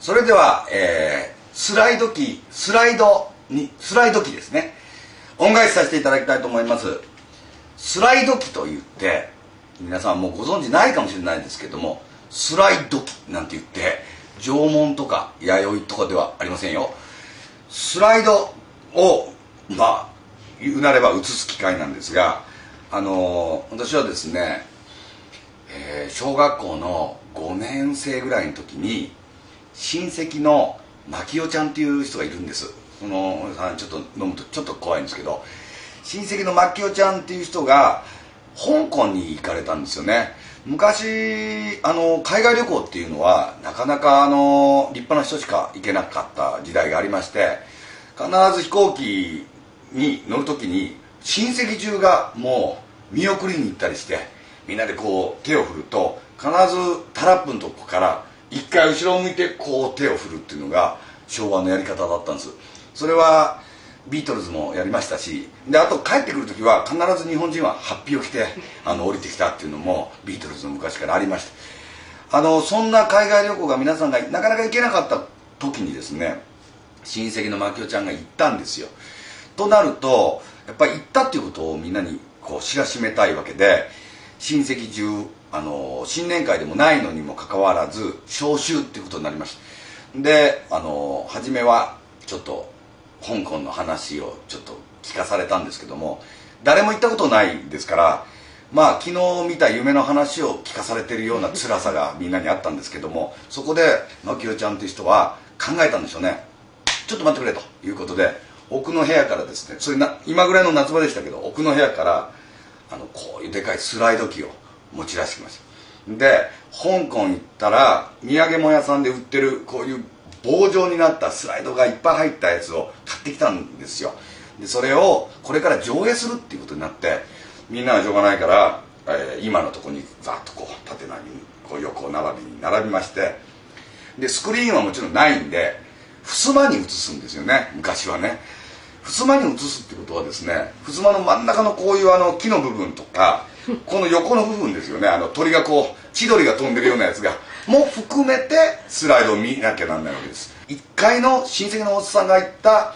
それでは、えー、スライドキースライドにスライド機ですね。恩返しさせていただきたいと思います。スライド機と言って皆さんもうご存知ないかもしれないんですけどもスライド機なんて言って縄文とか弥生とかではありませんよ。スライドをまあ言うなれば映す機会なんですがあのー、私はですね、えー、小学校の5年生ぐらいの時に親戚の牧代ちゃんっていう人がいるんです。そのちょっと飲むとちょっと怖いんですけど親戚の牧代ちゃんっていう人が香港に行かれたんですよね。昔あの海外旅行っていうのはなかなかあの立派な人しか行けなかった時代がありまして必ず飛行機に乗る時に親戚中がもう見送りに行ったりしてみんなでこう手を振ると必ずタラップのとこから一回後ろを向いてこう手を振るっていうのが昭和のやり方だったんです。それはビートルズもやりましたしであと帰ってくる時は必ず日本人はハッピーを着てあの降りてきたっていうのもビートルズの昔からありました。あのそんな海外旅行が皆さんがなかなか行けなかった時にですね親戚の牧雄ちゃんが行ったんですよ。となるとやっぱり行ったっていうことをみんなにこう知らしめたいわけで親戚中あの新年会でもないのにもかかわらず招集っていうことになりました。であの初めはちょっと香港の話をちょっと聞かされたんですけども誰も行ったことないですからまあ昨日見た夢の話を聞かされてるような辛さがみんなにあったんですけどもそこで牧代ちゃんっていう人は考えたんでしょうね。ちょっと待ってくれということで奥の部屋からですねそれな今ぐらいの夏場でしたけど奥の部屋からあのこういうでかいスライド機を持ち出してきました。で香港行ったら土産物屋さんで売ってるこういう棒状になったスライドがいっぱい入ったやつを買ってきたんですよ。でそれをこれから上映するっていうことになってみんなはしょうがないから、えー、今のとこにザッとこう縦並びにこう横並びに並びましてでスクリーンはもちろんないんで襖に映すんですよね昔はね。襖に移すってことはですね襖の真ん中のこういうあの木の部分とかこの横の部分ですよねあの鳥がこう千鳥が飛んでるようなやつがも含めてスライドを見なきゃなんないわけです。1階の親戚のおっさんが行った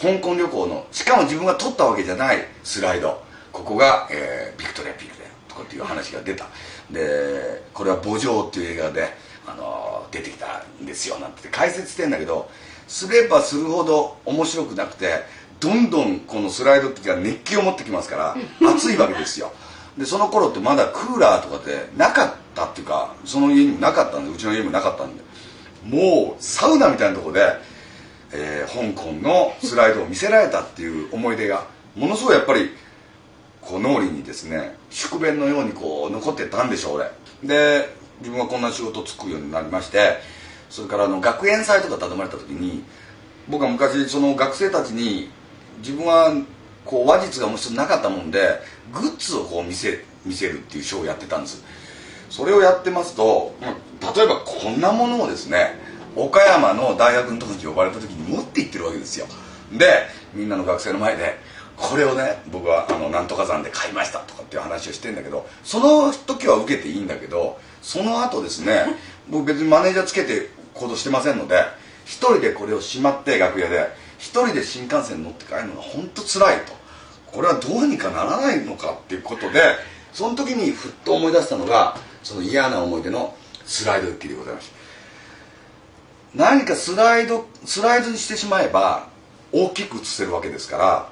香港旅行のしかも自分が撮ったわけじゃないスライド。ここが、えー、ビクトリアピークだよとかっていう話が出た。でこれは「墓場」っていう映画で、あのー、出てきたんですよなんて解説してんだけどすればするほど面白くなくてどんどんこのスライド機が熱気を持ってきますから暑いわけですよ。でその頃ってまだクーラーとかってなかったっていうかその家にもなかったんでうちの家もなかったんでもうサウナみたいなとこで、えー、香港のスライドを見せられたっていう思い出がものすごいやっぱりこう脳裏にですね宿便のようにこう残ってたんでしょう俺。で自分はこんな仕事つくようになりましてそれからあの学園祭とか頼まれた時に僕は昔その学生たちに自分はこう話術がもしなかったもんでグッズをこう見せ見せるっていうショーをやってたんです。それをやってますと例えばこんなものをですね岡山の大学の時に呼ばれた時に持って行ってるわけですよ。でみんなの学生の前でこれをね僕はあのなんとか山で買いましたとかっていう話をしてんだけどその時は受けていいんだけどその後ですね僕別にマネージャーつけて行動してませんので一人でこれをしまって楽屋で。一人で新幹線乗って帰るのが本当つらいと。これはどうにかならないのかっていうことでその時にふっと思い出したのがその嫌な思い出のスライド機でございました何かスライドスライドにしてしまえば大きく映せるわけですから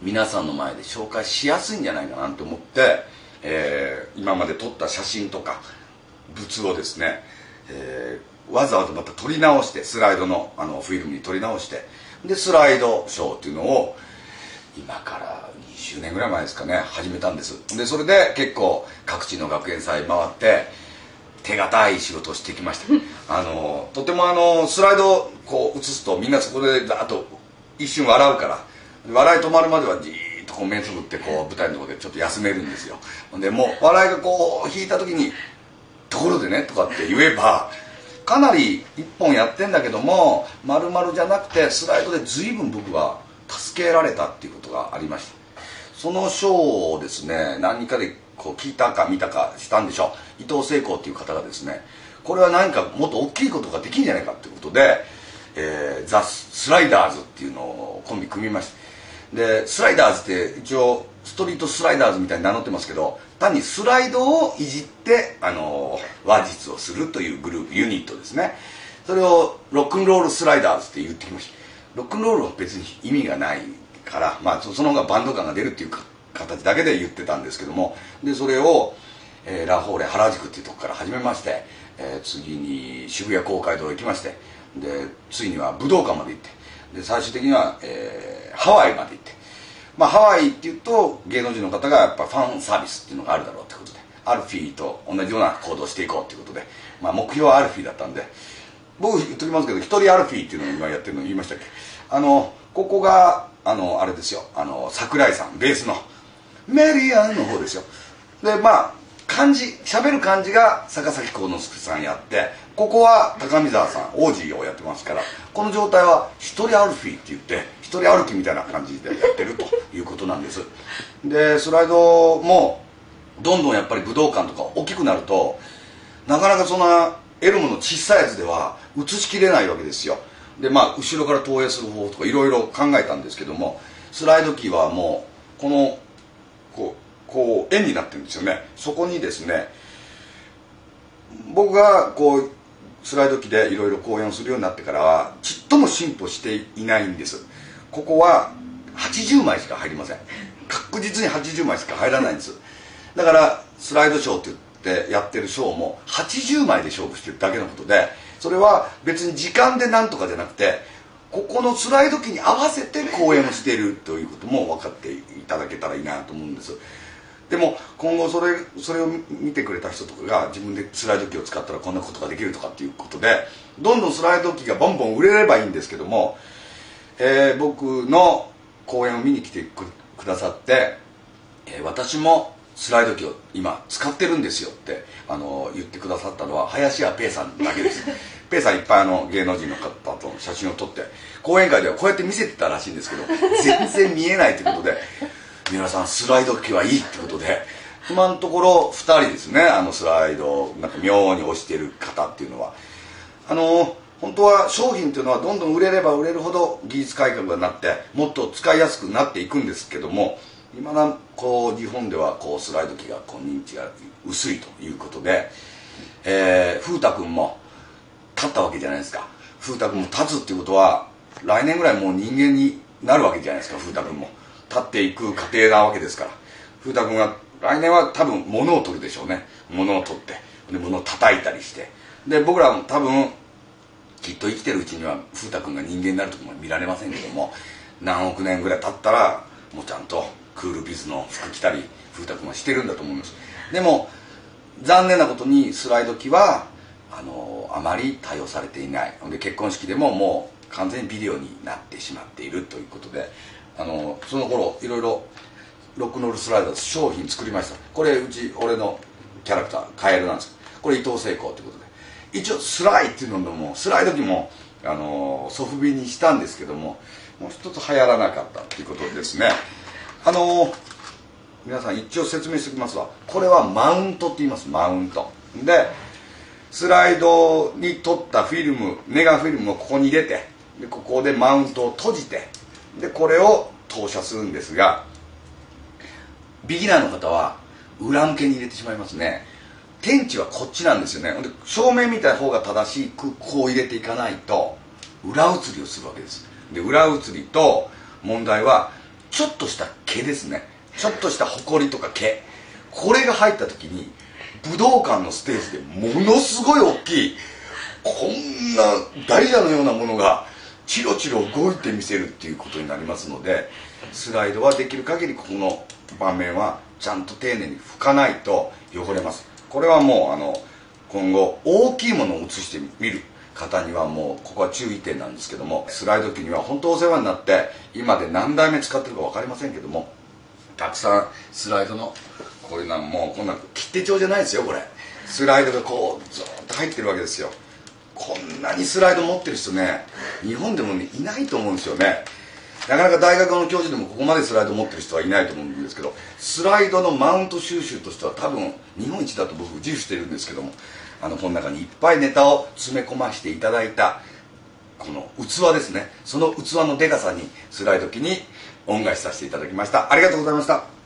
皆さんの前で紹介しやすいんじゃないかなと思って、えー、今まで撮った写真とか物をですね、えー、わざわざまた撮り直してスライドのあのフィルムに撮り直してでスライドショーっていうのを今から20年ぐらい前ですかね始めたんです。でそれで結構各地の学園祭回って手堅い仕事をしてきました。あのとてもあのスライドこう映すとみんなそこでざっと一瞬笑うから笑い止まるまではじーっとこう目つぶってこう舞台のところでちょっと休めるんですよ。でもう笑いがこう引いた時に「ところでね」とかって言えばかなり一本やってんだけども丸々じゃなくてスライドで随分僕は助けられたっていうことがありました。そのショーをですね何かでこう聞いたか見たかしたんでしょう。伊藤聖子っていう方がですねこれは何かもっと大きいことができるんじゃないかっていうことで、えー、ザ・スライダーズっていうのをコンビ組みました。でスライダーズって一応ストリートスライダーズみたいに名乗ってますけど単にスライドをいじってあの話術をするというグループユニットですね。それをロックンロールスライダーズって言ってきました。ロックンロールは別に意味がないから、まあ、その方がバンド感が出るっていう形だけで言ってたんですけども。でそれを、えー、ラフォーレ原宿っていうとこから始めまして、えー、次に渋谷公会堂行きましてでついには武道館まで行って。で最終的には、えー、ハワイまで行って。まあハワイっていうと芸能人の方がやっぱファンサービスっていうのがあるだろうってことで。アルフィーと同じような行動していこうっていうことで、まあ、目標はアルフィーだったんで。僕言っときますけど一人アルフィーっていうのを今やってるの言いましたっけ？あのここがあのあれですよ。あの桜井さんベースの。メリアンの方ですよ。でまあ漢字喋る漢字が坂崎幸之助さんやってここは高見沢さん王子をやってますからこの状態は一人アルフィーって言って一人歩きみたいな感じでやってるということなんです。でスライドもどんどんやっぱり武道館とか大きくなるとなかなかそんな得るもの小さいやつでは映しきれないわけですよ。でまあ後ろから投影する方法とかいろいろ考えたんですけどもスライドキーはもうこのこうこう円になってるんですよね。そこにですね僕がこうスライド機でいろいろ講演をするようになってからはちっとも進歩していないんです。ここは80枚しか入りません。確実に80枚しか入らないんです。だからスライドショーって言ってやってるショーも80枚で勝負してるだけのことでそれは別に時間でなんとかじゃなくてここのスライド機に合わせて講演をしているということも分かっていただけたらいいなと思うんです。でも今後それそれを見てくれた人とかが自分でスライド機を使ったらこんなことができるとかっていうことでどんどんスライド機がボンボン売れればいいんですけども、えー、僕の講演を見に来てくださって、えー、私もスライド機を今使ってるんですよってあの言ってくださったのは林家ペイさんだけです。ペイさんいっぱいあの芸能人の方と写真を撮って講演会ではこうやって見せてたらしいんですけど全然見えないということで皆さんスライド機はいいってことで。今のところ2人ですね。あのスライドなんか妙に押してる方っていうのは。あの本当は商品っていうのはどんどん売れれば売れるほど技術改革がなってもっと使いやすくなっていくんですけども今だこう日本ではこうスライド機がこう認知が薄いということで、えー、風太君も立ったわけじゃないですか。風太君も立つっていうことは来年ぐらいもう人間になるわけじゃないですか風太君も。立っていく過程なわけですから。風太君が来年は多分物を取るでしょうね。物を取って。で物を叩いたりして。で僕らも多分きっと生きてるうちには風太君が人間になるとこも見られませんけども何億年ぐらい経ったらもうちゃんとクールビズの服着たり風太君はしてるんだと思います。でも残念なことにスライド機はあのあまり対応されていない。で結婚式でももう完全にビデオになってしまっているということであのその頃いろいろロックノールスライダーズ商品作りました。これうち俺のキャラクターカエルなんです。これ伊藤聖子ということで。一応スライっていうのもスライド機もあのソフビにしたんですけどももう一つ流行らなかったっていうことですね。あの皆さん一応説明しておきますわ。これはマウントって言います。マウント。でスライドに取ったフィルムネガフィルムをここに入れてでここでマウントを閉じてでこれを投射するんですがビギナーの方は裏向けに入れてしまいますね。天地はこっちなんですよね。で正面見た方が正しくこう入れていかないと裏写りをするわけです。で裏写りと問題はちょっとした毛ですね。ちょっとしたほこりとか毛。これが入った時に武道館のステージでものすごい大きいこんなダイヤのようなものがチロチロ動いてみせるっていうことになりますのでスライドはできる限りここの盤面はちゃんと丁寧に拭かないと汚れます。これはもうあの今後大きいものを映してみる方にはもうここは注意点なんですけどもスライド機には本当お世話になって今で何台目使ってるか分かりませんけどもたくさんスライドのこういうのはもうこんな切手帳じゃないですよこれ。スライドがこうずっと入ってるわけですよ。こんなにスライド持ってる人ね日本でも、ね、いないと思うんですよね。なかなか大学の教授でもここまでスライド持ってる人はいないと思うんですけどスライドのマウント収集としては多分日本一だと僕自負してるんですけどもあのこの中にいっぱいネタを詰め込ませていただいたこの器ですね。その器のでかさにスライド機に恩返しさせていただきました。ありがとうございました。